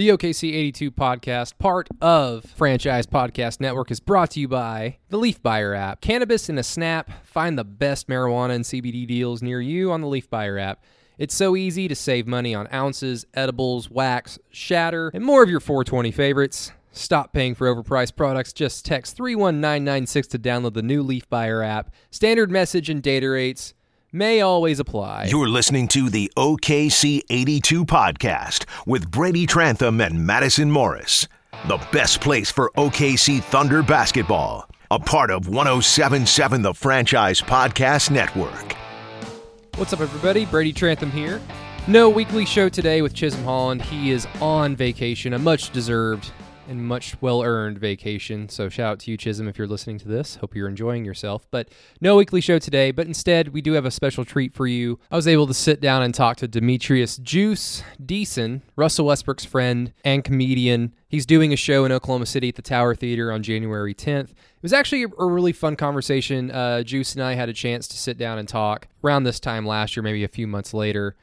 The OKC 82 podcast, part of Franchise Podcast Network, is brought to you by the Leaf Buyer app. Cannabis in a snap. Find the best marijuana and CBD deals near you on the Leaf Buyer app. It's so easy to save money on ounces, edibles, wax, shatter, and more of your 420 favorites. Stop paying for overpriced products. Just text 31996 to download the new Leaf Buyer app. Standard message and data rates may always apply. You're listening to the OKC 82 podcast with Brady Trantham and Madison Morris. The best place for OKC Thunder basketball. A part of 1077 The Franchise Podcast Network. What's up, everybody? Brady Trantham here. No weekly show today with Chisholm Holland. He is on vacation, a much deserved and much well earned vacation. So shout out to you, Chisholm, if you're listening to this. Hope you're enjoying yourself. But no weekly show today. But instead, we do have a special treat for you. I was able to sit down and talk to Demetrius Juice Deason, Russell Westbrook's friend and comedian. He's doing a show in Oklahoma City at the Tower Theater on January 10th. It was actually a really fun conversation. Uh, Juice and I had a chance to sit down and talk around this time last year, maybe a few months later,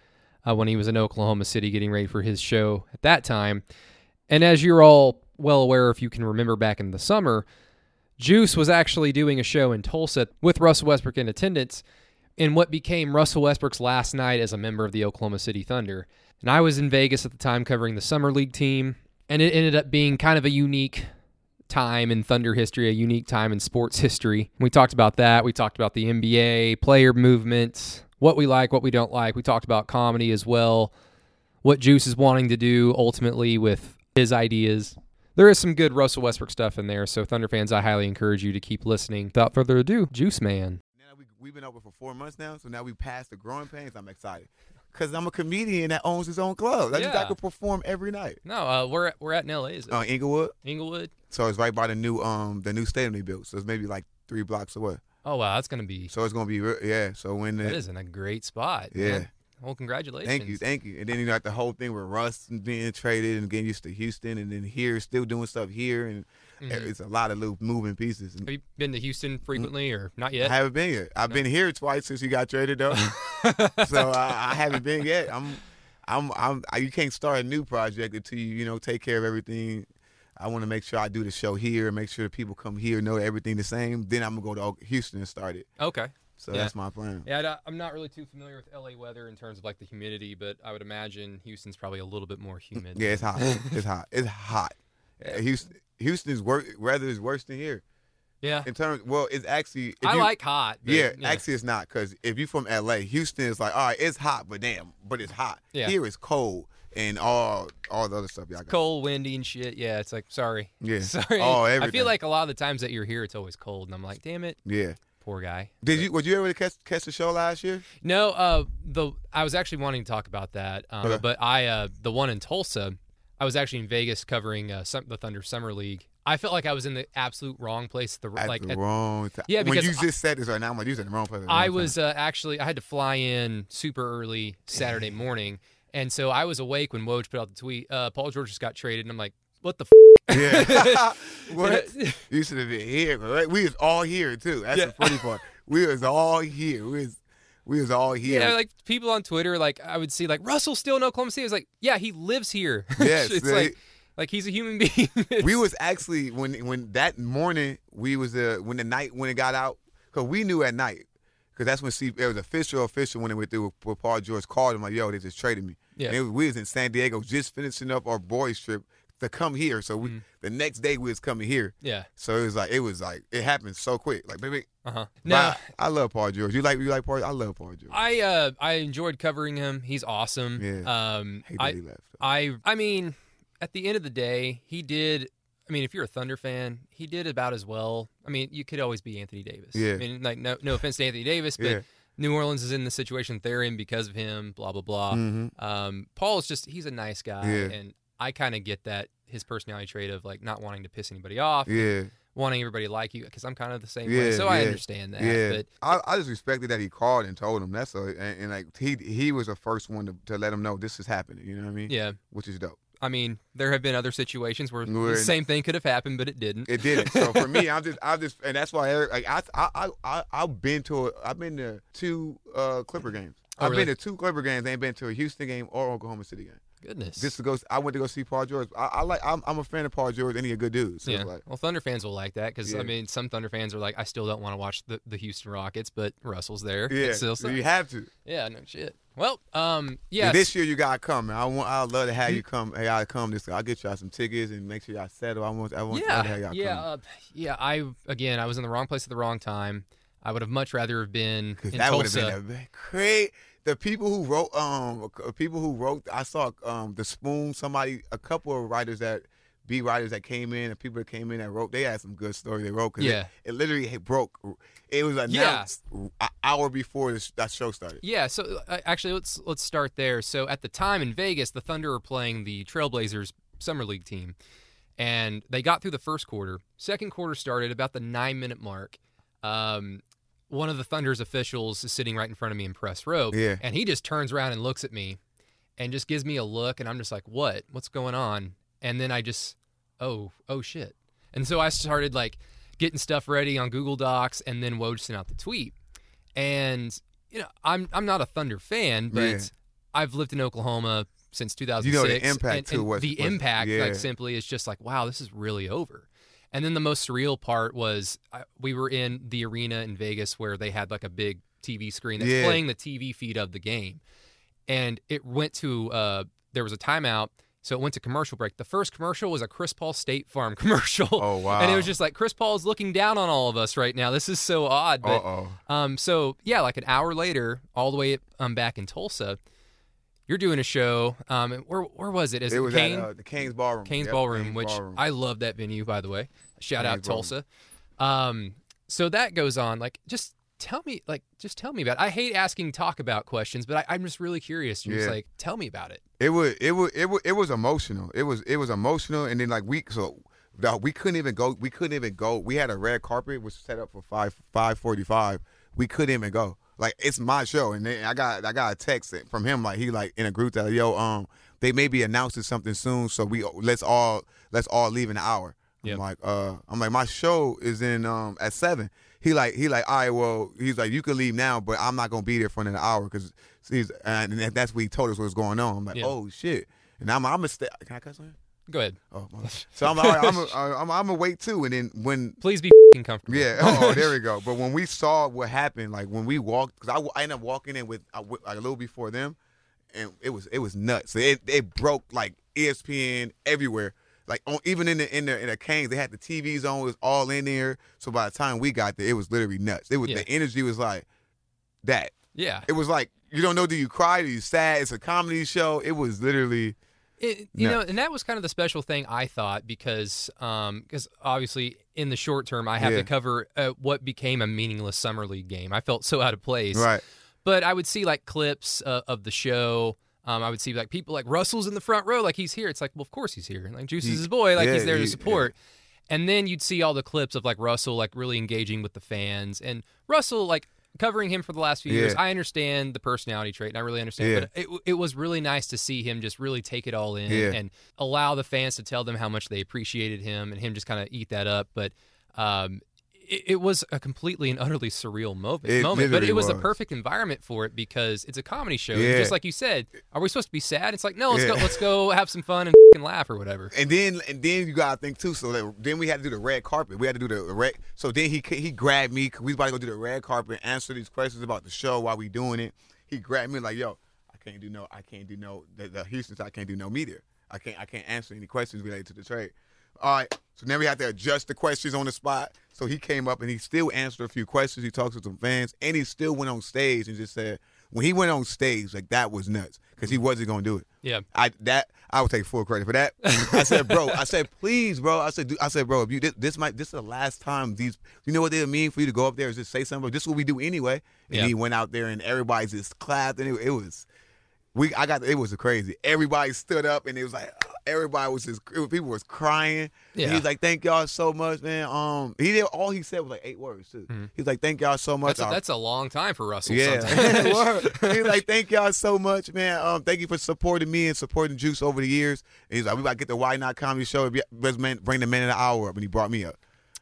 uh, when he was in Oklahoma City getting ready for his show at that time. And as you're all well aware, if you can remember back in the summer, Juice was actually doing a show in Tulsa with Russell Westbrook in attendance in what became Russell Westbrook's last night as a member of the Oklahoma City Thunder. And I was in Vegas at the time covering the Summer League team, and it ended up being kind of a unique time in Thunder history, a unique time in sports history. We talked about that. We talked about the NBA, player movement, what we like, what we don't like. We talked about comedy as well, what Juice is wanting to do ultimately with his ideas there is some good Russell Westbrook stuff in there. So Thunder fans, I highly encourage you to keep listening. Without further ado, Juice Man. Now we, we've been open for four months now, so now we passed the growing pains. I'm excited because I'm a comedian that owns his own club. That means I Yeah. can perform every night. No, uh, we're we're at in LA. Is it Uh, Inglewood, Inglewood? so it's right by the new um the new stadium they built. So it's maybe like three blocks away. Oh wow, that's gonna be So it's gonna be yeah. So when that the, is in a great spot. Yeah. man. Well, congratulations. thank you, thank you. And then you got the whole thing with Russ being traded and getting used to Houston, and then here still doing stuff here, and Mhm. it's a lot of little moving pieces. Have you been to Houston frequently or not yet? I haven't been yet. I've been here twice since you got traded though. so I, I haven't been yet. I'm, I'm, I'm. I, you can't start a new project until you, you know, take care of everything. I want to make sure I do the show here, and make sure the people come here know everything the same. Then I'm gonna go to Houston and start it. okay. So Yeah. that's my plan. Yeah, I don't- I'm not really too familiar with LA weather in terms of like the humidity, but I would imagine Houston's probably a little bit more humid. Yeah, it's hot. it's hot. It's hot. Yeah. Houston, Houston's worse. Weather is worse than here Yeah. in terms. Well, it's actually. if I you- like hot. but, Yeah, actually, it's not because if you're from LA, Houston is like, all right, it's hot, but damn, but it's hot. Yeah. Here it's cold and all all the other stuff y'all got. cold, windy, and shit. Yeah, it's like sorry. Yeah. Sorry. Oh, everything. I feel like a lot of the times that you're here, it's always cold, and I'm like, damn it, Yeah. Poor guy. Did you? Would you ever catch catch the show last year? No, uh, the I was actually wanting to talk about that, um, Okay. but I uh, the one in Tulsa, I was actually in Vegas covering uh, some, the Thunder Summer League. I felt like I was in the absolute wrong place. The At like the at- wrong time. Yeah, when because you I- just said this right now, I'm like, you said the wrong place. the I was uh, actually I had to fly in super early Saturday morning, and so I was awake when Woj put out the tweet. Uh, Paul George just got traded, and I'm like, what the. F-? Yeah. what? You should have been here, right? We was all here too. That's the funny part. We was all here. We was we was all here. Yeah, like people on Twitter, like I would see, like Russell still in Oklahoma City. I was like, yeah, he lives here. Yes, it's they- like, like he's a human being. we was actually when when that morning we was uh when the night when it got out because we knew at night because that's when C, it was official official when it went through with, with Paul George called him like yo they just traded me Yeah. and it was, we was in San Diego just finishing up our boys trip to come here so we Mhm. the next day we was coming here yeah. so it was like it was like it happened so quick like baby Uh huh. but No, I, I love Paul George you like you like Paul I love Paul George I uh I enjoyed covering him. He's awesome. Yeah. Um, hate I that he left I I mean, at the end of the day, he did. I mean, if you're a Thunder fan, he did about as well. I mean, you could always be Anthony Davis. Yeah. I mean, like no no offense to Anthony Davis, but Yeah. New Orleans is in the situation they're in because of him. Blah blah blah. Mhm. Um, Paul is just he's a nice guy, Yeah. and I kind of get that his personality trait of like not wanting to piss anybody off, yeah wanting everybody to like you because I'm kind of the same Yeah, way. So I understand that. Yeah, But I, I just respected that he called and told him. That's a, and, and like he he was the first one to, to let him know this is happening. You know what I mean? yeah, Which is dope. I mean, there have been other situations where Where- the same thing could have happened, but it didn't. It didn't. So for me, I'm just I'm just and that's why Eric, like I I I I I've been to a, I've been to two uh Clipper games. Oh, I've really? been to two Clipper games. I ain't been to a Houston game or Oklahoma City game. Goodness. just to go. I went to go see Paul George. I, I like. I'm, I'm a fan of Paul George, and he a good dude. So yeah. like, well, Thunder fans will like that because Yeah. I mean, some Thunder fans are like, I still don't want to watch the, the Houston Rockets, but Russell's there. yeah, It's still so you have to. yeah, no shit. Well, um, yeah, this year you gotta come, man. I want. I'd love to have you come. Hey, I come. This. I'll get y'all some tickets and make sure y'all settle. I want. I want yeah, to have y'all yeah, come. uh, yeah. I again, I was in the wrong place at the wrong time. I would have much rather have been in that would Tulsa. have been great. The people who wrote, um, people who wrote, I saw, um, the Spoon. Somebody, a couple of writers that, B writers that came in, and people that came in that wrote. They had some good story they wrote. Cause Yeah. it, it literally broke. It was announced an hour before this, that show started. Yeah, so uh, actually, let's let's start there. So at the time in Vegas, the Thunder were playing the Trailblazers summer league team, and they got through the first quarter. Second quarter started about the nine minute mark. Um, one of the Thunder's officials is sitting right in front of me in press row, Yeah. and he just turns around and looks at me, and just gives me a look, and I'm just like, "What? What's going on?" And then I just, oh, oh shit. And so I started like getting stuff ready on Google Docs, and then Woj sent out the tweet. And you know, I'm I'm not a Thunder fan, but Yeah. I've lived in Oklahoma since 2006. You know the impact, and, too, and was- the was- impact, yeah. like simply, is just like, wow, this is really over. And then the most surreal part was I, we were in the arena in Vegas where they had like a big TV screen that's Yeah. playing the TV feed of the game, and it went to uh, there was a timeout. So it went to commercial break. The first commercial was a Chris Paul State Farm commercial. Oh, wow. And it was just like Chris Paul's looking down on all of us right now. This is so odd. Uh-oh. um, so yeah, like an hour later, all the way um back in Tulsa, you're doing a show. Um, where where was it? Is It it, was Cain? at uh, the Cain's Ballroom. Cain's Yep, Ballroom, Cain's which Ballroom. I love that venue, by the way. Shout out Tulsa. Um, so that goes on. Like, just tell me, like, just tell me about. It. I hate asking talk about questions, but I, I'm just really curious. You're just Yeah. like, tell me about it. It was it was it was it was emotional. It was it was emotional, and then like we so we couldn't even go. We couldn't even go. We had a red carpet was set up for five five forty five. We couldn't even go. Like it's my show, and then I got I got a text from him like he like in a group that yo um they may be announcing something soon, so we let's all let's all leave in an hour. Yep. I'm like uh I'm like my show is in um at seven. He like he like all right well he's like you can leave now, but I'm not gonna be there for an hour because he's and that's what he told us what was going on. I'm like oh shit, and I'm I'm a stay. Can I cuss on here? Go ahead. Oh, so I'm right, I'm I'm I'm a wait too, and then when Please be fing comfortable. yeah, oh, there we go. But when we saw what happened, like when we walked, because I, I ended up walking in with uh, like a little before them, and it was it was nuts. It it broke like ESPN everywhere. Like on, even in the in the in the Cain's, they had the TVs on. It was all in there. So by the time we got there, it was literally nuts. It was Yeah. the energy was like that. yeah. It was like you don't know do you cry, do you sad? It's a comedy show. It was literally It, you No. know, and that was kind of the special thing I thought because, um, because obviously in the short term I have Yeah. to cover uh, what became a meaningless summer league game. I felt so out of place. right. But I would see like clips uh, of the show. Um, I would see like people like Russell's in the front row, like he's here. It's like, well, of course he's here. Like Juice He- is his boy, like yeah, he's there he- to support. And then you'd see all the clips of like Russell like really engaging with the fans and Russell like covering him for the last few years. I understand the personality trait and I really understand, Yeah. but it, it was really nice to see him just really take it all in Yeah. and allow the fans to tell them how much they appreciated him and him just kind of eat that up. But um, it, it was a completely and utterly surreal moment. It moment, but it was, a was. perfect environment for it because it's a comedy show. Yeah. Just like you said, are we supposed to be sad? It's like no, let's Yeah. go, let's go have some fun and fing laugh or whatever. And then and then you gotta think too. So that, then we had to do the red carpet. We had to do the red. So then he he grabbed me. we was about to go do the red carpet, answer these questions about the show while we doing it. He grabbed me like, yo, I can't do no, I can't do no. The, the Houston, I can't do no media. I can't I can't answer any questions related to the trade. All right. So now we have to adjust the questions on the spot. So he came up and he still answered a few questions. He talked to some fans, and he still went on stage and just said, when he went on stage, like that was nuts because he mm-hmm. wasn't gonna do it. Yeah. I that I would take full credit for that. I said, bro, I said, please, bro. I said, I said, bro, if you this, this might this is the last time these you know what they mean for you to go up there and just say something. This is what we do anyway. And Yeah. he went out there and everybody just clapped and it, it was we I got it was crazy. Everybody stood up and it was like everybody was just it people was crying. Yeah. he was like, thank y'all so much, man. Um, he did all he said was like eight words too. He's like, thank y'all so much. Mm-hmm. That's a, that's a long time for Russell. yeah. sometimes. He's like, thank y'all so much, man. Um, thank you for supporting me and supporting Juice over the years. And he's like, we about to get the Why Not Comedy Show. Let's man, bring the man in the hour up. And he brought me up.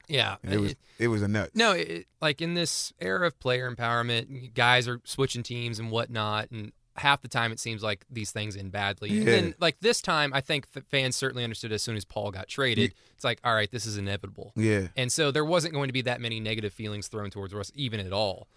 yeah. And it was it was a nut. No, it, like in this era of player empowerment, guys are switching teams and whatnot, and half the time it seems like these things end badly. And then like this time, I think the fans certainly understood as soon as Paul got traded. It's like, all right, this is inevitable. Yeah. And so there wasn't going to be that many negative feelings thrown towards Russ, even at all.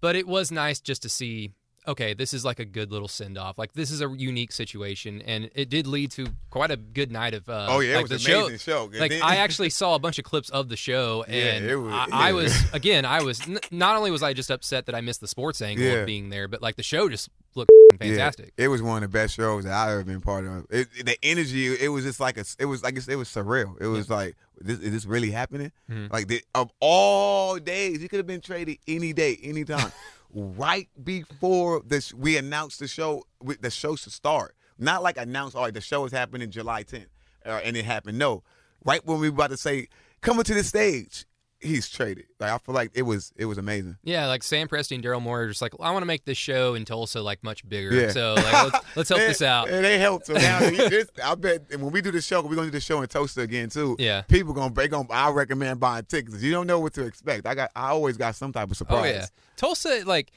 But it was nice just to see, okay, this is like a good little send off. Like this is a unique situation, and it did lead to quite a good night of. Uh, Oh, yeah, it like was the amazing show. Like then- I actually saw a bunch of clips of the show, Yeah, and it was- I, I was again, I was n- not only was I just upset that I missed the sports angle Yeah. of being there, but like the show just looked fantastic. Yeah, it was one of the best shows that I've ever been part of. It, the energy, it was just like a, it was like it was surreal. It was like, this, is this really happening? Mhm. Like the, of all days, he could have been traded any day, any time. right before this, we announced the show, the show should start. Not like announced. All right, the show is happening July 10th, uh, and it happened. No, right when we were about to say, coming to the stage, he's traded. Like I feel like it was, it was amazing. Yeah, like Sam Presti and Daryl Morey are just like, I want to make this show in Tulsa like much bigger. Yeah. So like, let's, let's help And- this out. And they helped. So now this, I bet when we do the show, we're gonna do the show in Tulsa again too. Yeah. People gonna break on. I recommend buying tickets. You don't know what to expect. I got. I always got some type of surprise. Oh yeah, Tulsa like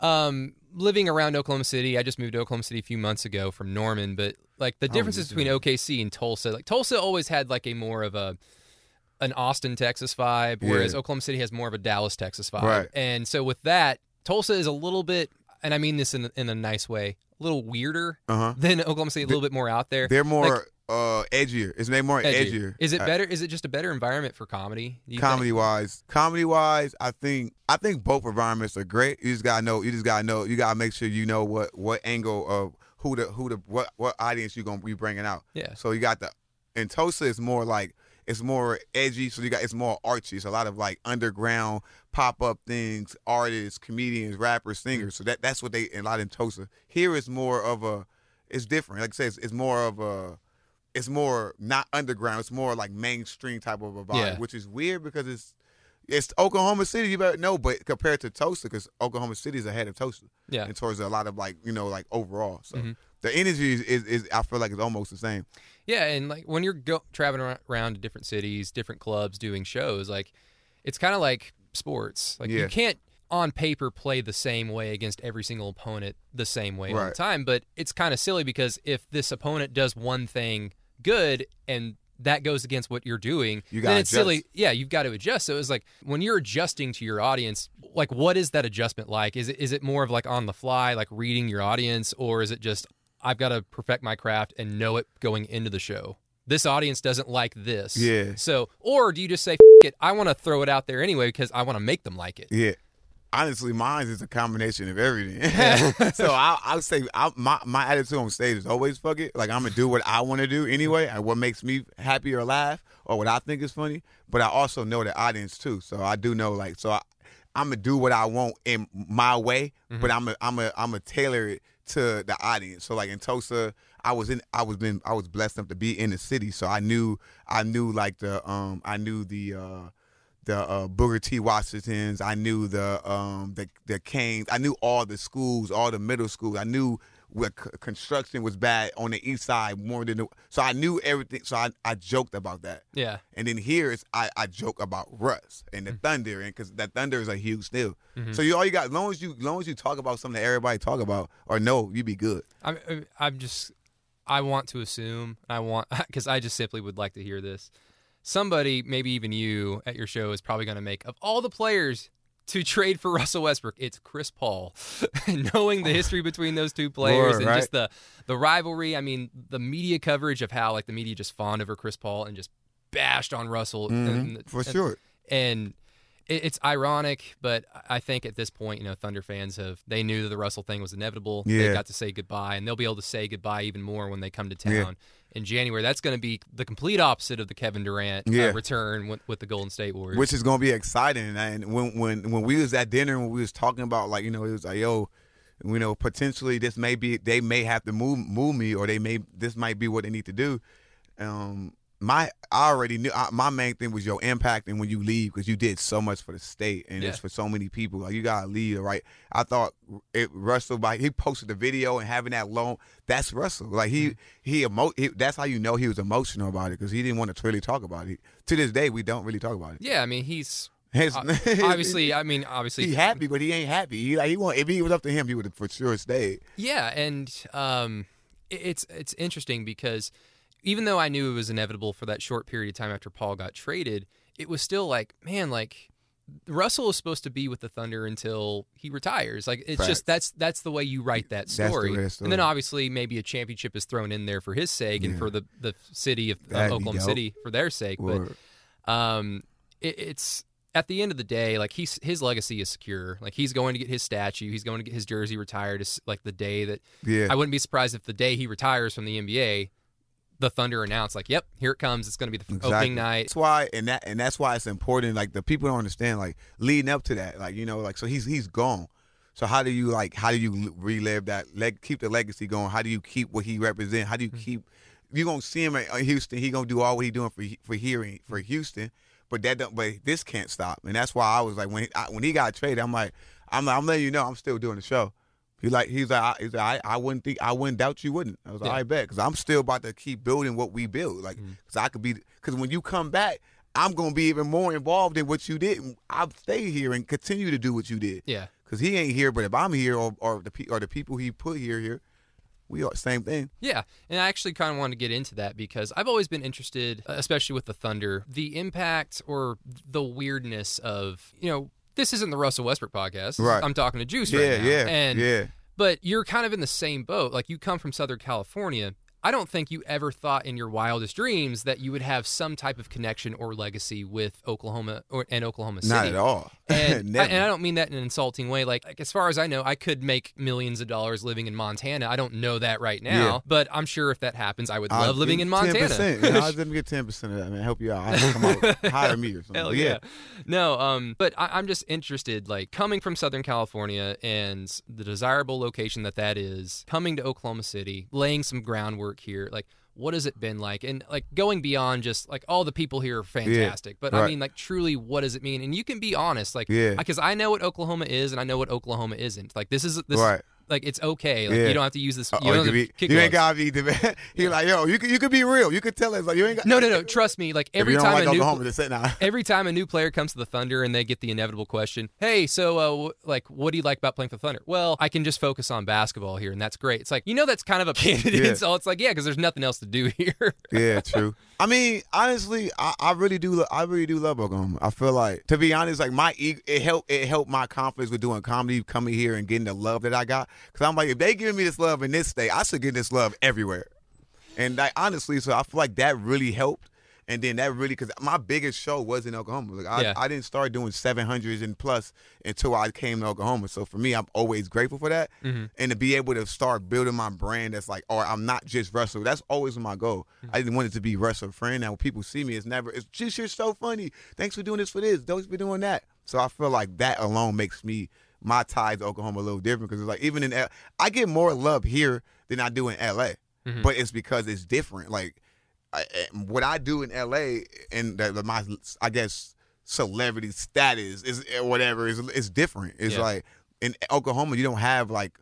um living around Oklahoma City. I just moved to Oklahoma City a few months ago from Norman, but like the differences between OKC and Tulsa, like Tulsa always had like a more of a an Austin, Texas vibe, whereas Yeah. Oklahoma City has more of a Dallas, Texas vibe. Right. And so with that, Tulsa is a little bit, and I mean this in in a nice way, a little weirder Uh huh. than Oklahoma City, a little bit more out there. They're more Like, uh edgier. It's made more edgier. edgier. Is it better? Is it just a better environment for comedy? you think? comedy wise, comedy wise, I think I think both environments are great. You just gotta know. You just gotta know. You gotta make sure you know what what angle of who the who the what what audience you gonna be bringing out. Yeah. So you got the and Tulsa is more like it's more edgy. So you got it's more artsy. It's a lot of like underground pop up things, artists, comedians, rappers, singers. So that that's what they a lot in Tulsa. Here is more of a it's different. Like I said, it's, it's more of a it's more not underground. It's more like mainstream type of a vibe, Yeah. which is weird because it's it's Oklahoma City. You better know, but compared to Tulsa, because Oklahoma City is ahead of Tulsa Yeah. in towards a lot of like you know like overall. So Mhm. the energy is, is, is I feel like it's almost the same. Yeah, and like when you're go- traveling around to different cities, different clubs, doing shows, like it's kind of like sports. Like you can't on paper play the same way against every single opponent the same way all the time. But it's kind of silly because if this opponent does one thing good and that goes against what you're doing, You then gotta it's silly. adjust. Yeah, you've got to adjust. So it's like when you're adjusting to your audience, like what is that adjustment like? Is it is it more of like on the fly, like reading your audience, or is it just I've got to perfect my craft and know it going into the show? This audience doesn't like this. Yeah. So, or do you just say, F- it, I want to throw it out there anyway because I want to make them like it? Yeah. Honestly, mine is a combination of everything. so I, I'll say I, my my attitude on stage is always fuck it. Like I'm gonna do what I want to do anyway, and what makes me happy or laugh, or what I think is funny. But I also know the audience too, so I do know like so I, I'm gonna do what I want in my way, but I'm a, I'm a, I'm gonna tailor it to the audience. So like in Tulsa, I was in I was been I was blessed enough to be in the city, so I knew I knew like the um I knew the uh the uh, Booker T. Washingtons. I knew the um the the Cain's. I knew all the schools, all the middle schools. I knew what c- construction was bad on the east side more than the, so I knew everything. So I, I joked about that. Yeah. And then here is I, I joke about Russ and the Thunder, and because that Thunder is a huge deal. So you all you got, as long as you, as long as you talk about something that everybody talk about or no you be good. I'm, I'm just, I want to assume, I want, because I just simply would like to hear this. Somebody, maybe even you at your show, is probably going to make, of all the players to trade for Russell Westbrook, it's Chris Paul. Knowing the history between those two players Lord, and right? just the, the rivalry, I mean, the media coverage of how, like, the media just fawned over Chris Paul and just bashed on Russell. Mm-hmm. For and- sure. and it, it's ironic, but I think at this point, you know, Thunder fans have they knew that the Russell thing was inevitable. They got to say goodbye, and they'll be able to say goodbye even more when they come to town Yeah. in January. That's going to be the complete opposite of the Kevin Durant Yeah. uh, return with, with the Golden State Warriors. which is gonna be exciting. And when when when we was at dinner and we was talking about like you know it was like yo, you know potentially this may be they may have to move move me or they may this might be what they need to do. Um, my I already knew I, my main thing was your impact and when you leave because you did so much for the state and it's for so many people. Like you gotta leave right. I thought it Russell by he posted the video and having that long. That's Russell. Like he he emo. He, that's how you know he was emotional about it because he didn't want to really talk about it. To this day, we don't really talk about it. yeah, I mean, he's His- obviously, I mean, obviously, he happy, but he ain't happy. He like he want if he was up to him, he would have for sure stayed. Yeah, and um, it- it's it's interesting because even though I knew it was inevitable for that short period of time after Paul got traded, it was still like, man, like Russell is supposed to be with the Thunder until he retires. Like it's Facts. just that's that's the way you write that That's the story. And then obviously maybe a championship is thrown in there for his sake and for the the city of, of Oklahoma. City for their sake. Word. But um, it, it's at the end of the day, like he's his legacy is secure. Like he's going to get his statue. He's going to get his jersey retired. It's like the day that yeah, I wouldn't be surprised if the day he retires from the NBA, the Thunder announce like, "Yep, here it comes. It's going to be the Exactly. opening night." That's why, and that and that's why it's important. Like the people don't understand. Like leading up to that, like you know, like so he's he's gone. So how do you like how do you relive that? Leg, keep the legacy going. How do you keep what he represent? How do you Mm-hmm. keep? You gonna see him at uh, Houston. He gonna do all what he doing for for here for Houston. But that don't. But this can't stop. And that's why I was like when he, I, when he got traded, I'm like I'm I'm letting you know I'm still doing the show. He like he's like I, he's like, I, I wouldn't think I wouldn't doubt you wouldn't. I was like Yeah. I bet because I'm still about to keep building what we build. Like mm. because I could be because when you come back, I'm gonna be even more involved in what you did. I'll stay here and continue to do what you did. Yeah, Because he ain't here, but if I'm here or or the pe- or the people he put here here, we are same thing. yeah, and I actually kind of wanted to get into that because I've always been interested, especially with the Thunder, the impact or the weirdness of you know. This isn't the Russell Westbrook podcast. Right. I'm talking to Juice Yeah, right now. yeah, and yeah. but you're kind of in the same boat. Like you come from Southern California. I don't think you ever thought in your wildest dreams that you would have some type of connection or legacy with Oklahoma or and Oklahoma City. Not at all. And, I, and I don't mean that in an insulting way. Like, like, as far as I know, I could make millions of dollars living in Montana. I don't know that right now, Yeah. but I'm sure if that happens, I would I'll love living in Montana. 10%. Yeah, I'll let get ten percent of that, man. Help you out. I have come out, hire me or something. Hell But yeah. No, um, but I, I'm just interested, like coming from Southern California and the desirable location that that is, coming to Oklahoma City, laying some groundwork here, like. What has it been like? And like going beyond just like all the people here are fantastic, but I mean like truly what does it mean? And you can be honest, like Yeah. because I know what Oklahoma is and I know what Oklahoma isn't. Like this is this Right. Like it's okay. Like Yeah. you don't have to use this. You Oh, don't you, have to be, you ain't gotta be the He like, yo, you could you could be real. You could tell us like you ain't got No, no, no. Trust me. Like every time like a new Oklahoma, just nah. every time a new player comes to the Thunder and they get the inevitable question, "Hey, so uh, wh- like, what do you like about playing for the Thunder?" Well, I can just focus on basketball here, and that's great. It's like you know that's kind of a candidate. Yeah. So it's like, yeah, because there's nothing else to do here. yeah, true. I mean, honestly, I, I really do. lo- I really do love Oklahoma. I feel like, to be honest, like my it helped. It helped my confidence with doing comedy, coming here and getting the love that I got. Because I'm like, if they giving me this love in this state, I should get this love everywhere. And like honestly, so I feel like that really helped. And then that really, because my biggest show was in Oklahoma. Like I, Yeah. I didn't start doing 700s and plus until I came to Oklahoma. So for me, I'm always grateful for that. Mm-hmm. And to be able to start building my brand that's like, or I'm not just Russell. That's always my goal. Mm-hmm. I didn't want it to be Russell friend. Now when people see me, it's never, it's just, you're so funny. Thanks for doing this for this. Thanks for doing that. So I feel like that alone makes me, my ties to Oklahoma a little different because it's like, even in, L- I get more love here than I do in LA. Mm-hmm. But it's because it's different. Like, I, I- what I do in LA and the, my I guess celebrity status is whatever is is different. It's Yeah. like in Oklahoma you don't have like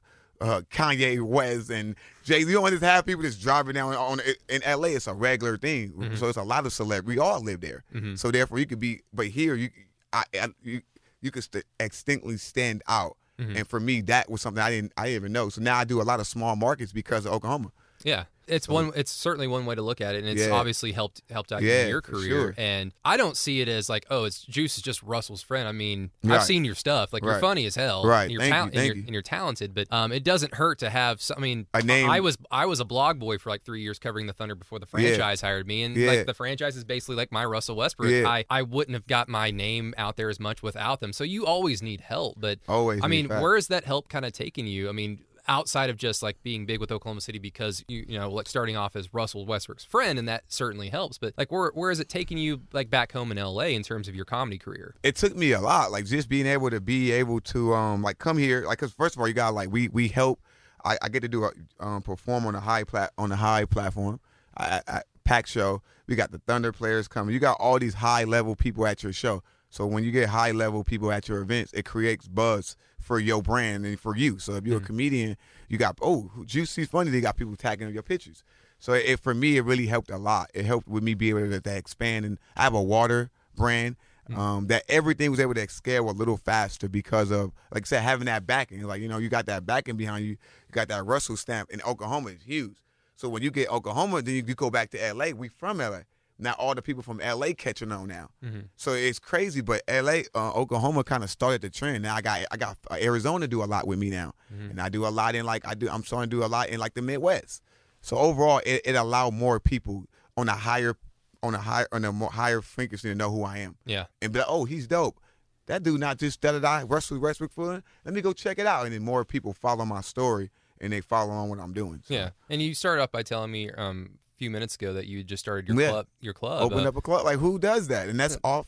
uh, Kanye West and Jay. You don't just have people just driving down on in LA. It's a regular thing. Mm-hmm. So it's a lot of celebrity. We all live there. So therefore you could be. But here you I, I you you could st- distinctly stand out. Mm-hmm. And for me, that was something I didn't I didn't even know. So now I do a lot of small markets because of Oklahoma. yeah, it's one. It's certainly one way to look at it, and it's Yeah. obviously helped helped out Yeah, your career. sure. And I don't see it as like, oh, it's Juice is just Russell's friend. I mean, I've seen your stuff. Like you're funny as hell. Right. And you're, Thank you, and, you're, you. and you're talented, but um, it doesn't hurt to have. Some, I mean, A name- I was I was a blog boy for like three years covering the Thunder before the franchise hired me, and Yeah. like the franchise is basically like my Russell Westbrook. Yeah. I I wouldn't have got my name out there as much without them. So you always need help, but Always I mean, where is that help kind of taking you? I mean. Outside of just like being big with Oklahoma City because you you know like starting off as Russell Westbrook's friend and that certainly helps, but like where where is it taking you like back home in L.A. in terms of your comedy career? it took me a lot like just being able to be able to um like come here like because first of all you got like we we help i, I get to do a um, perform on a high plat on a high platform I, I, pack show we got the thunder players coming you got all these high level people at your show so when you get high level people at your events it creates buzz for your brand and for you so if you're a comedian you got oh juicy funny they got people tagging your pictures so it, for me it really helped a lot it helped with me being able to, to expand and i have a water brand Um, that everything was able to scale a little faster because of, like I said, having that backing. Like you know, you got that backing behind you. You got that Russell stamp in Oklahoma is huge. So when you get Oklahoma, then you, you go back to LA. We from LA. Now all the people from LA catching on now. Mm-hmm. So it's crazy, but LA, uh, Oklahoma kind of started the trend. Now I got I got uh, Arizona do a lot with me now, Mm-hmm. and I do a lot in like I do. I'm starting to do a lot in like the Midwest. So overall, it, it allowed more people on a higher on a higher on a more higher frequency to know who I am Yeah. and be like, oh, he's dope. That dude not just da da da Russell Westbrook for Let me go check it out, and then more people follow my story and they follow on what I'm doing. So, Yeah. And you started off by telling me um, few minutes ago that you just started your Yeah. club. Your club. Open uh, up a club like who does that? And that's off.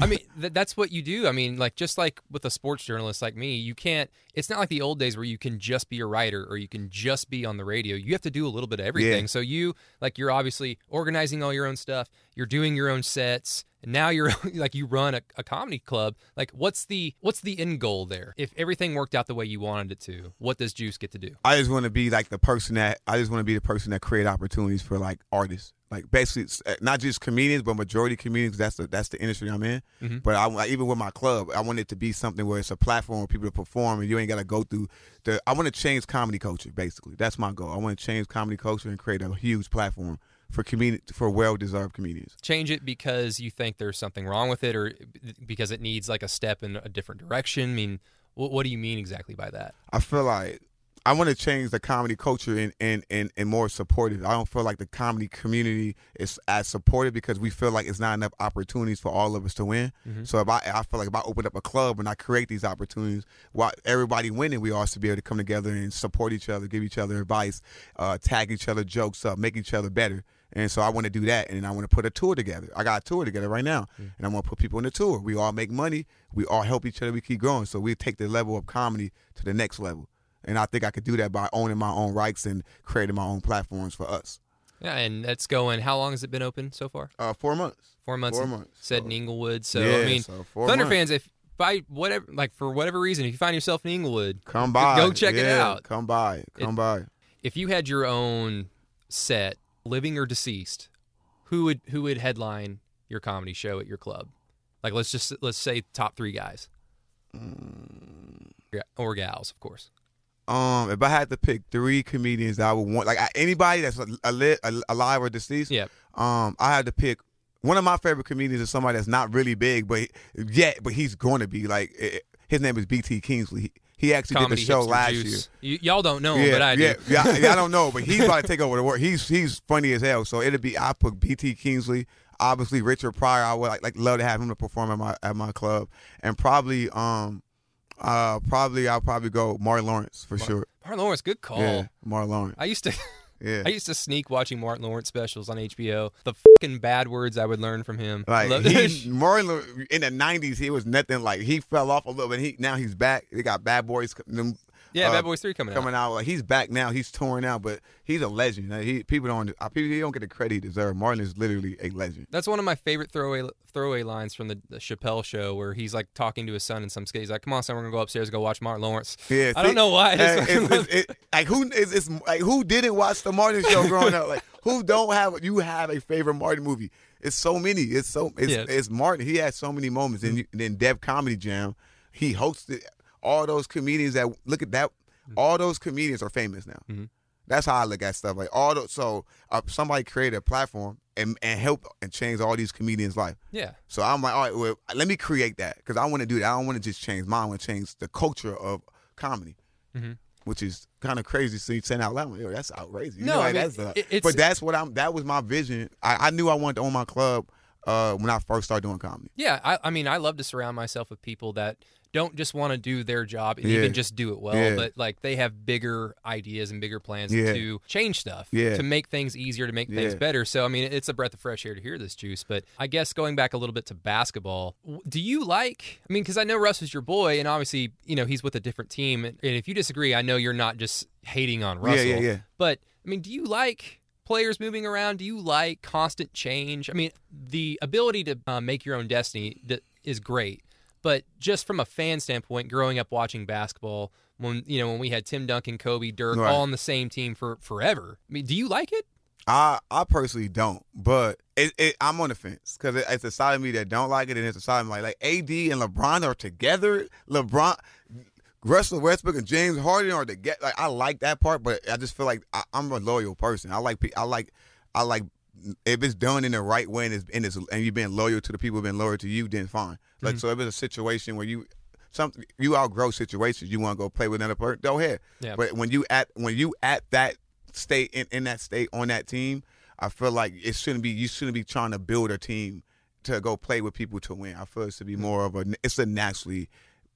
I mean, th- that's what you do. I mean, like just like with a sports journalist like me, you can't. It's not like the old days where you can just be a writer or you can just be on the radio. You have to do a little bit of everything. Yeah. So you like you're obviously organizing all your own stuff. You're doing your own sets. And now you're like you run a, a comedy club. Like, what's the what's the end goal there? If everything worked out the way you wanted it to, what does Juice get to do? I just want to be like the person that I just want to be the person that create opportunities for like artists, like basically it's, uh, not just comedians, but majority comedians. That's the that's the industry I'm in. Mhm. But I even with my club, I want it to be something where it's a platform for people to perform, and you ain't got to go through the. I want to change comedy culture. Basically, that's my goal. I want to change comedy culture and create a huge platform for comedi- for well deserved comedians. Change it because you think there's something wrong with it, or because it needs like a step in a different direction. I mean, what, what do you mean exactly by that? I feel like I want to change the comedy culture and, and, and, and more supportive. I don't feel like the comedy community is as supportive because we feel like it's not enough opportunities for all of us to win. Mhm. So if I, I feel like if I open up a club and I create these opportunities, while everybody winning, we all should be able to come together and support each other, give each other advice, uh, tag each other jokes up, make each other better. And so I want to do that, and I want to put a tour together. I got a tour together right now, and I want to put people in the tour. We all make money. We all help each other. We keep growing. So we take the level of comedy to the next level. And I think I could do that by owning my own rights and creating my own platforms for us. Yeah, and that's going. How long has it been open so far? Uh, four months. Four months. Four months. Said So- in Inglewood. So yeah, I mean, so Thunder months. fans, if by whatever, like for whatever reason, if you find yourself in Inglewood, come by. go check it out. Come by. Come by. if you had your own set, living or deceased, who would who would headline your comedy show at your club? Like let's just let's say top three guys, Yeah, or gals, of course. Um, if I had to pick three comedians that I would want, like anybody that's a, a, a, alive or deceased, Yeah, um, I had to pick one of my favorite comedians is somebody that's not really big, but yet, but he's going to be like eh, his name is BT Kingsley. He, actually comedy did the show last juice. year. Y- y'all don't know him, yeah, but I do. yeah, yeah, yeah, I don't know, but he's about to take over the world. He's he's funny as hell. So it'll be I put BT Kingsley, obviously Richard Pryor. I would like, like love to have him to perform at my at my club, and probably um uh probably I'll probably go Martin Lawrence for sure. Martin Lawrence, good call. Yeah, Martin Lawrence. I used to Yeah. I used to sneak watching Martin Lawrence specials on HBO. The fucking bad words I would learn from him. Like he, Martin in the '90s, he was nothing. Like he fell off a little bit. He now he's back. They got Bad Boys them yeah, uh, Bad Boys Three coming, coming out. Like he's back now. He's touring out, but he's a legend. Like, he people don't uh, people he don't get the credit he deserves. Martin is literally a legend. That's one of my favorite throwaway throwaway lines from the, the Chappelle show, where he's like talking to his son in some skit. He's like, "Come on, son, we're gonna go upstairs and go watch Martin Lawrence." Yeah, I don't know why. Fucking it's, it's, it, like who is it's like who didn't watch the Martin show growing up? Like who don't have you have a favorite Martin movie? It's so many. It's so it's, Yeah. it's Martin. He had so many moments. And then Def Comedy Jam, he hosted all those comedians that look at that. All those comedians are famous now. Mhm. That's how I look at stuff. Like all those, so uh, somebody created a platform and and help and change all these comedians' life. yeah, So I'm like, all right, well, let me create that because I want to do that. I don't want to just change mine. I want to change the culture of comedy, Mhm. which is kind of crazy. So you saying out loud, yo, that's outrageous. You No, know, I mean, that's a- it- it's- but that's what I'm. That was my vision. I, I knew I wanted to own my club uh, when I first started doing comedy. yeah. I, I mean, I love to surround myself with people that don't just want to do their job and Yeah. even just do it well, Yeah. but like they have bigger ideas and bigger plans Yeah. to change stuff, Yeah. to make things easier, to make things better. So, I mean, it's a breath of fresh air to hear this juice. But I guess going back a little bit to basketball, do you like? I mean, because I know Russ is your boy, and obviously, you know, he's with a different team. And if you disagree, I know you're not just hating on Russell. Yeah, yeah, yeah. But I mean, do you like players moving around? Do you like constant change? I mean, the ability to uh, make your own destiny that is great, but just from a fan standpoint, growing up watching basketball, when you know when we had Tim Duncan, Kobe, Dirk, Right. all on the same team for forever. I mean, do you like it? I I personally don't, but it, it, I'm on the fence because it, it's a side of me that don't like it, and it's a side of me like, like AD and LeBron are together. LeBron, Russell Westbrook, and James Harden are the get. Like I like that part, but I just feel like I, I'm a loyal person. I like I like I like if it's done in the right way and it's, and, it's, and you've been loyal to the people who've been loyal to you, then fine. Like mm-hmm. so, if it's a situation where you something you outgrow situations, you want to go play with another person, go ahead. Yeah. But when you at when you at that state in, in that state on that team, I feel like it shouldn't be you shouldn't be trying to build a team to go play with people to win. I feel it should be mm-hmm. more of a it's a naturally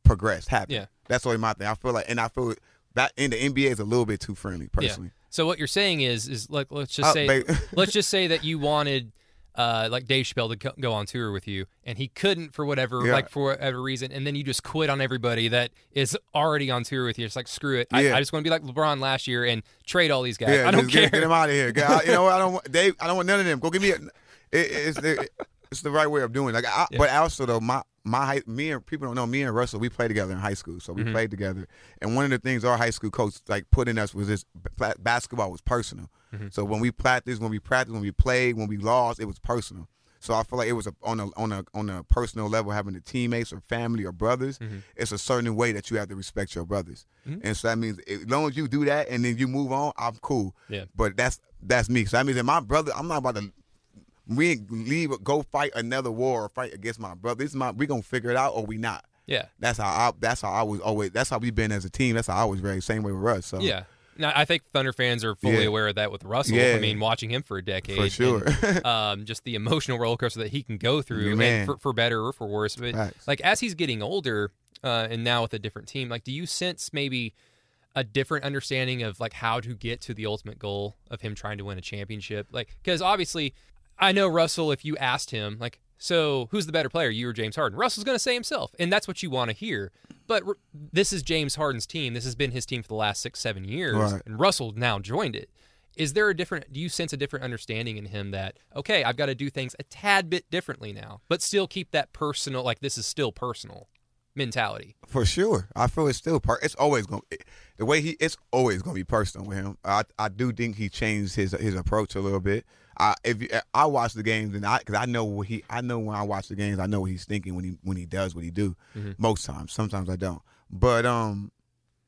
progressed happen. Yeah. That's only my thing. I feel like and I feel that in the NBA is a little bit too friendly personally. So what you're saying is is like let's just Uh, say babe. let's just say that you wanted uh, like Dave Chappelle to co- go on tour with you, and he couldn't for whatever Yeah. like for whatever reason, and then you just quit on everybody that is already on tour with you. It's like screw it. I, Yeah. I just want to be like LeBron last year and trade all these guys. Yeah, I don't care. Get, get him out of here. Out- you know what? I don't want Dave. I don't want none of them. Go give me a. It, it's the it's the right way of doing. it. Like, I, Yeah. but also though, my my high, me and people don't know me and Russell. We played together in high school, so we Mhm. played together. And one of the things our high school coach like put in us was this: ba- basketball was personal. Mhm. So when we practiced, when we practiced, when we played, when we lost, it was personal. So I feel like it was a, on a on a on a personal level, having the teammates or family or brothers. Mhm. It's a certain way that you have to respect your brothers, Mhm. and so that means as long as you do that and then you move on, I'm cool. Yeah. But that's that's me. So that means that my brother, I'm not about to we leave go fight another war or fight against my brother. This is my we gonna figure it out or we not. Yeah, That's how I that's how I was always that's how we've been as a team. That's how I was very same way with us. So yeah. Now, I think Thunder fans are fully Yeah. aware of that with Russell. Yeah. I mean, watching him for a decade, for sure. and, um, just the emotional roller coaster that he can go through, Man. and for, for better or for worse. But like as he's getting older, uh, and now with a different team, like, do you sense maybe a different understanding of like how to get to the ultimate goal of him trying to win a championship? Like, because obviously, I know Russell. If you asked him, like, so who's the better player, you or James Harden? Russell's going to say himself, and that's what you want to hear. But r- this is James Harden's team. This has been his team for the last six, seven years, Right. and Russell now joined it. Is there a different? Do you sense a different understanding in him that okay, I've got to do things a tad bit differently now, but still keep that personal, like this is still personal mentality? For sure, I feel it's still part. It's always going to the way he. It's always going to be personal with him. I I do think he changed his his approach a little bit. I if you, I watch the games and I because I know what he I know when I watch the games I know what he's thinking when he when he does what he do. Mhm. Most times, sometimes I don't. But um,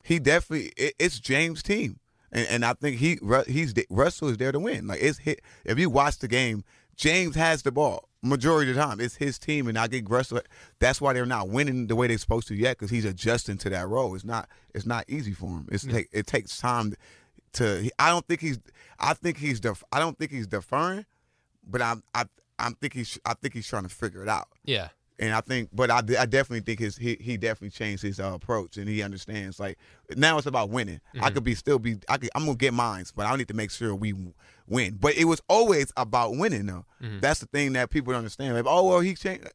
he definitely it, it's James' team, and and I think he he's Russell is there to win. Like it's hit. If you watch the game, James has the ball majority of the time. It's his team, and I get Russell. That's why they're not winning the way they're supposed to yet, because he's adjusting to that role. It's not it's not easy for him. It's take it takes time to. He- I don't think he's. I think he's def, I don't think he's deferring, but I'm I I think he's I think he's trying to figure it out. Yeah, And I think, but I, I definitely think his he, he definitely changed his uh, approach, and he understands. Like now, it's about winning. I could be still be. I could, I'm gonna get mines, but I need to make sure we win. But it was always about winning, though. That's the thing that people don't understand. Like, oh well, he changed.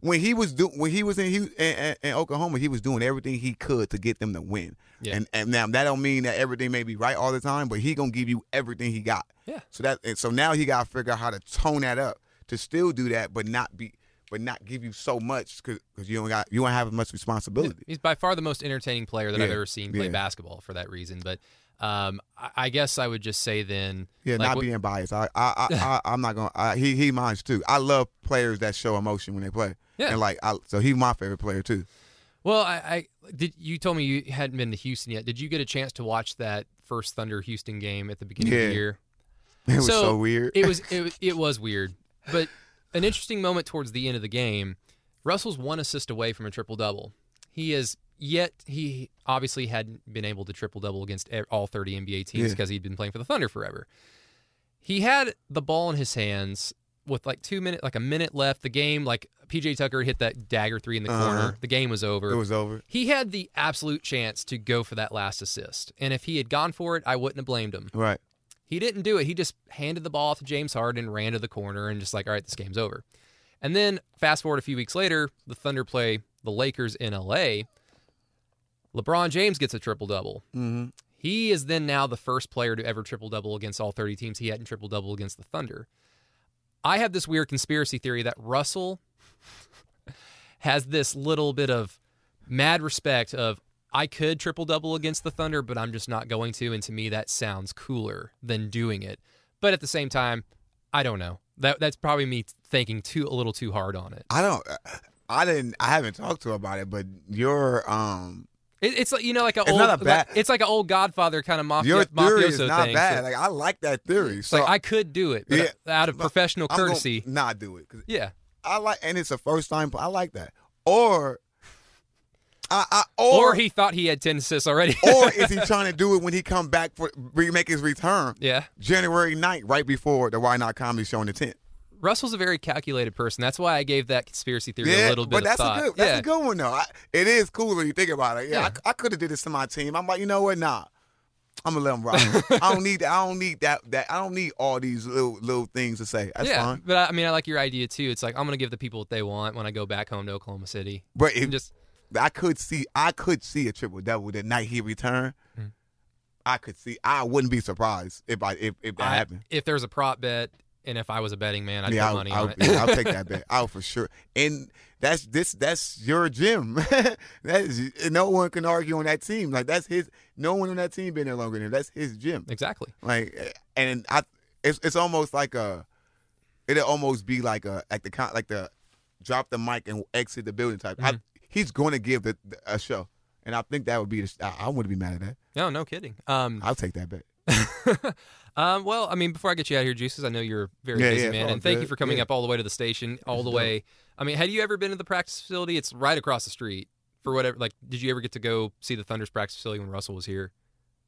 When he was do when he was in, Hu- in, in, in Oklahoma, he was doing everything he could to get them to win. Yeah. And and now that don't mean that everything may be right all the time, but he gonna give you everything he got. Yeah. So that and so now he got to figure out how to tone that up to still do that, but not be, but not give you so much because you don't got you don't have as much responsibility. he's by far the most entertaining player that I've ever seen play yeah. basketball for that reason. But um, I, guess I would just say then, Yeah, like, not what- being biased. I I I, I I'm not gonna. I, he he minds too. I love players that show emotion when they play. Yeah. And like, I, so he's my favorite player too. Well, I, I did. You told me you hadn't been to Houston yet. Did you get a chance to watch that first Thunder Houston game at the beginning of the year? It was so, So, weird. It was it, was- it was weird, but an interesting moment towards the end of the game. Russell's one assist away from a triple double. He is yet he obviously hadn't been able to triple double against all 30 NBA teams Yeah. because he'd been playing for the Thunder forever. He had the ball in his hands with like two minute like a minute left. The game like PJ Tucker hit that dagger three in the Uh-huh. corner. The game was over. it was over. he had the absolute chance to go for that last assist. And if he had gone for it, I wouldn't have blamed him. Right. He didn't do it. He just handed the ball off to James Harden, ran to the corner, and just like, all right, this game's over. And then fast forward a few weeks later, the Thunder play the Lakers in LA. LeBron James gets a triple double. Mm-hmm. He is then now the first player to ever triple double against all 30 teams. He hadn't triple double against the Thunder. I have this weird conspiracy theory that Russell has this little bit of mad respect of I could triple double against the Thunder, but I'm just not going to. And to me, that sounds cooler than doing it. But at the same time, I don't know. That that's probably me thinking too a little too hard on it. I don't. I didn't. I haven't talked to her about it, but your um It, it's like you know, like an It's old, not a bad- like- it's like an old Godfather kind of mafia, your theory is not thing. bad. So Like I like that theory. So like I could do it, but Yeah. out of professional I'm courtesy. not do it. yeah. I like, and it's a first time. I like that. Or, I, I Or, or, he thought he had ten assists already. or is he trying to do it when he come back for make his return yeah. January 9th, right before the Why Not Comedy Show in the tent? Russell's a very calculated person. That's why I gave that conspiracy theory Yeah, a little bit but of that's thought. a good that's yeah. a good one though. I, it is cool when you think about it. Yeah, Yeah. I, I could have did this to my team. I'm like, you know what? Nah, I'm gonna let them rock. I don't need that. I don't need that. That I don't need all these little little things to say. That's yeah, fine. but I, I mean, I like your idea too. It's like I'm gonna give the people what they want when I go back home to Oklahoma City. But if just I could see, I could see a triple double the night he returned. Hmm. I could see. I wouldn't be surprised if I if, if that I- happened. if there's a prop bet, and if I was a betting man, I'd yeah, put I'll, money I'll, on it. yeah, I'll take that bet. I'll for sure. And that's this. That's your gym. that is, no one can argue on that team. Like that's his. No one on that team been there longer than him. That's his gym. exactly. Like, and I, it's it's almost like a. It'll almost be like a like the like the drop the mic and exit the building type. I, Mhm. he's going to give the, the- a show, and I think that would be. The, I, I wouldn't be mad at that. No, no kidding. Um, I'll take that bet. um, well, I mean, before I get you out of here, Juices, I know you're a very Yeah, busy yeah, man, and thank you for coming Yeah. up all the way to the station, all the way. I mean, had you ever been to the practice facility? It's right across the street. For whatever, like, did you ever get to go see the Thunder's practice facility when Russell was here?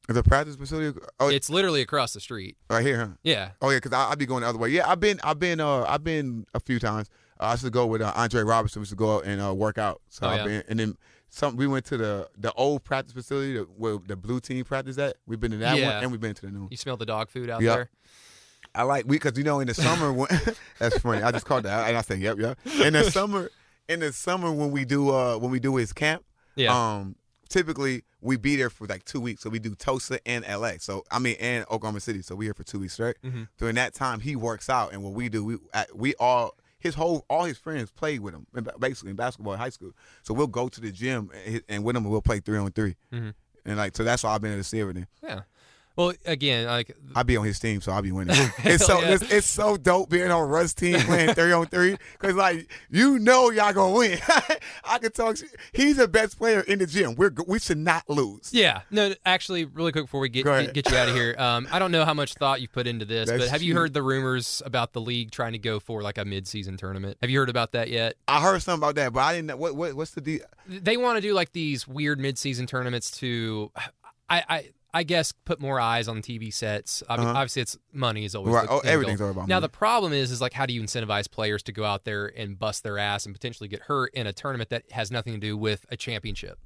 The practice facility. Oh, It's literally across the street. right here, huh? Yeah. Oh yeah, because I, I be going the other way. Yeah, I've been, I've been, uh, I've been a few times. Uh, I used to go with uh, Andre Robertson. We used to go out and uh, work out. So Oh, I've yeah. been, and then some. We went to the the old practice facility the, where the blue team practice at. We've been to that Yeah. one, and we've been to the new. one. You smell the dog food out Yeah. there? I like we because you know in the summer when that's funny. I just called that and I said yep yep. In the summer, in the summer when we do uh when we do his camp, Yeah. um typically we be there for like two weeks. So we do Tulsa and LA. So I mean and Oklahoma City. So we here for two weeks straight. Mhm. During that time, he works out, and what we do, we we all his whole all his friends played with him basically in basketball in high school. So we'll go to the gym and, and with him, we'll play three on 3 Mhm. And like so, that's why I've been able to see everything. yeah. Well, again, like, I be on his team, so I'll be winning. It's so yeah. it's, it's so dope being on Russ team playing three on three because like you know y'all gonna win. I can talk. He's the best player in the gym. We're we should not lose. yeah. No, actually, really quick before we get get, get you out of here, um, I don't know how much thought you've put into this, That's but have you heard the rumors about the league trying to go for like a mid-season tournament? Have you heard about that yet? I heard something about that, but I didn't know what, what what's the deal. they want to do like these weird mid-season tournaments to I I I guess put more eyes on TV sets. I mean, Uh-huh. obviously it's money is always Right. the Oh, everything's all about Now money. the problem is is like how do you incentivize players to go out there and bust their ass and potentially get hurt in a tournament that has nothing to do with a championship?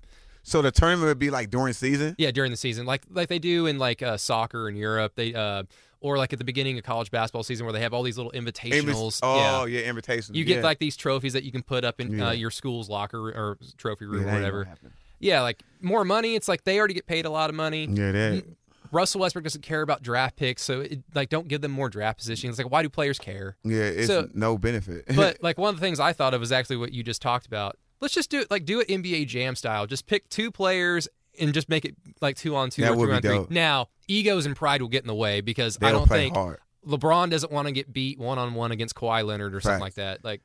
So the tournament would be like during season. Yeah, during the season, like like they do in like uh, soccer in Europe, they uh, or like at the beginning of college basketball season where they have all these little invitationals. Oh yeah. yeah, invitation. You get like these trophies that you can put up in Yeah. uh, your school's locker or trophy room or yeah, that ain't whatever. Yeah, like more money. It's like they already get paid a lot of money. Yeah, that. Mm, Russell Westbrook doesn't care about draft picks, so it, like don't give them more draft positions. Like why do players care? Yeah, it's So- no benefit. But like one of the things I thought of was actually what you just talked about. Let's just do it like do it NBA Jam style. Just pick two players and just make it like two on two That or would three be on three. Now egos and pride will get in the way because I they'll don't play think hard. LeBron doesn't want to get beat one on one against Kawhi Leonard or something like that. Like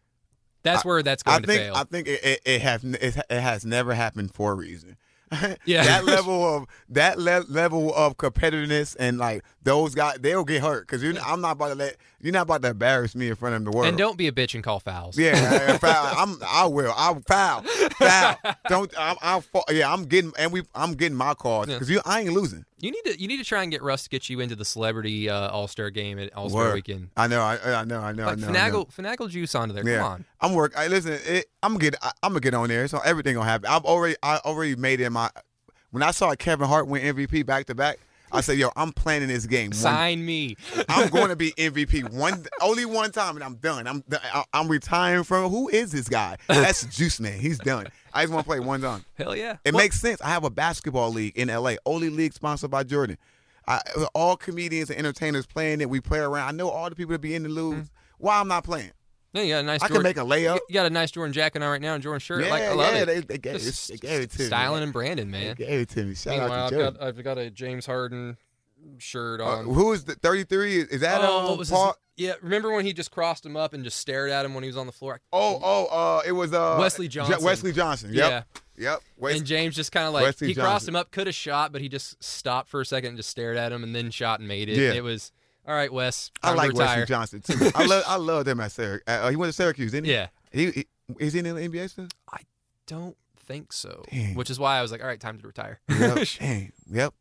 that's where that's going I to think fail. I think it it, it have it, it has never happened for a reason. Yeah. that level of that le- level of competitiveness and like those guys, they'll get hurt because I'm not about to let you're not about to embarrass me in front of the world. and don't be a bitch and call fouls. Yeah, I- I foul. I'm. I will. I'll foul. Foul. Don't. I'm. I'll. Yeah, I'm getting. And we. I'm getting my calls because you. I ain't losing. You need to you need to try and get Russ to get you into the celebrity uh, All Star game at All Star Weekend. I know. I, I know. I know. Like I know. I know. finagle finagle juice onto there. Yeah. Come on. I'm work. I listen. It, I'm gonna get. I, I'm gonna get on there. So everything gonna happen. I've already. I already made it in my. When I saw Kevin Hart win MVP back to back, I said, "Yo, I'm planning this game. One, Sign me. I'm going to be MVP one, only one time, and I'm done. I'm. I'm retiring from. Who is this guy? That's Juice Man. He's done. I just want to play one time. Hell yeah. It Well, makes sense. I have a basketball league in LA, only league sponsored by Jordan. I, all comedians and entertainers playing it. We play around. I know all the people that be in the leagues. Mm. Why I'm not playing? Yeah, you got a nice I Jordan, can make a layup. You got a nice Jordan jacket on right now and Jordan shirt. Yeah, like I love yeah, it. they- they gave it- they gave it to me. styling and Brandon, man. They gave it to me. Shout Meanwhile, out I've to Jordan. got I've got a James Harden shirt Uh, on. who is the 33? Is that oh, um, Paul? his, yeah, remember when he just crossed him up and just stared at him when he was on the floor? Oh, oh, uh, it was uh Wesley Je- Johnson. Wesley Johnson. Yep. Yeah. Yep. And James just kind of like Wesley he crossed Johnson. him up, could have shot, but he just stopped for a second and just stared at him, and then shot and made it. Yeah. It was all right, Wes. I like. Wesley Johnson too. I love I love him at Syracuse. Uh, he went to Syracuse, didn't he? Yeah, He, he is he in the NBA still? I don't think so. Dang. Which is why I was like, all right, time to retire. Yep. Dang. Yep.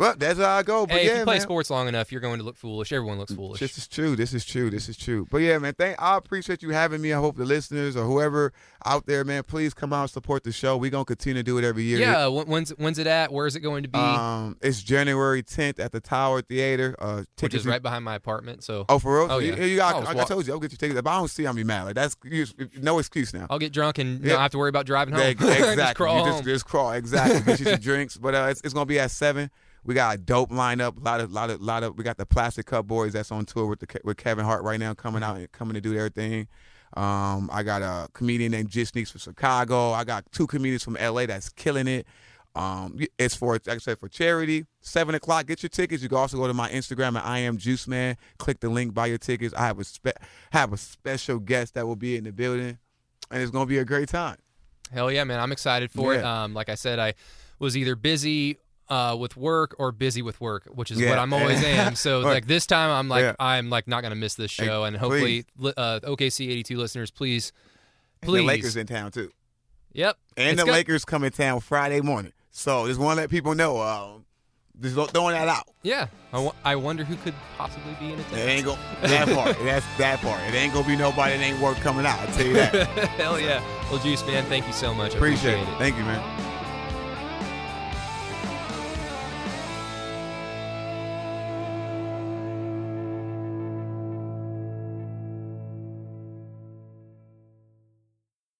Well, that's how I go. But hey, yeah, if you play man. sports long enough, you're going to look foolish. Everyone looks foolish. This is true. This is true. This is true. But yeah, man, thank I appreciate you having me. I hope the listeners or whoever out there, man, please come out and support the show. We're gonna continue to do it every year. yeah. When's when's it at? Where is it going to be? Um, it's January 10th at the Tower Theater. Uh, Which tickets is right behind my apartment. So Oh, for real? Oh, You- yeah. You, got, I was like wa- I told you, I'll get you tickets. If I don't see, I'll be mad. Like that's you- no excuse now. I'll get drunk and Yeah. not have to worry about driving home. Yeah, just exactly. crawl you just, home. just crawl. Exactly. Get you some drinks. But uh, it's, it's gonna be at seven. We got a dope lineup. A lot of, lot of, lot of. We got the Plastic Cup Boys that's on tour with the with Kevin Hart right now, coming out and coming to do their thing. Um, I got a comedian named Jit Sneaks from Chicago. I got two comedians from LA that's killing it. Um, it's for like I said for charity. Seven o'clock. Get your tickets. You can also go to my Instagram at I am Juice Man. Click the link. Buy your tickets. I have a spe- have a special guest that will be in the building, and it's gonna be a great time. Hell yeah, man! I'm excited for it. Um, like I said, I was either busy uh, with work or busy with work, which is Yeah. what I'm always am. So like this time, I'm like Yeah. I'm like not gonna miss this Hey, show, and hopefully, uh, OKC 82 listeners, please, And please, the Lakers in town too. yep, And It's the go- Lakers come in town Friday morning. So just want to let people know. Um, just throwing that out. Yeah, I I wonder who could possibly be in It attendance. ain't go that part. That's that part. It ain't gonna be nobody that ain't worth coming out. I tell you that. Hell yeah! Well, Juice man, thank you so much. I Appreciate appreciate it. Thank you, man.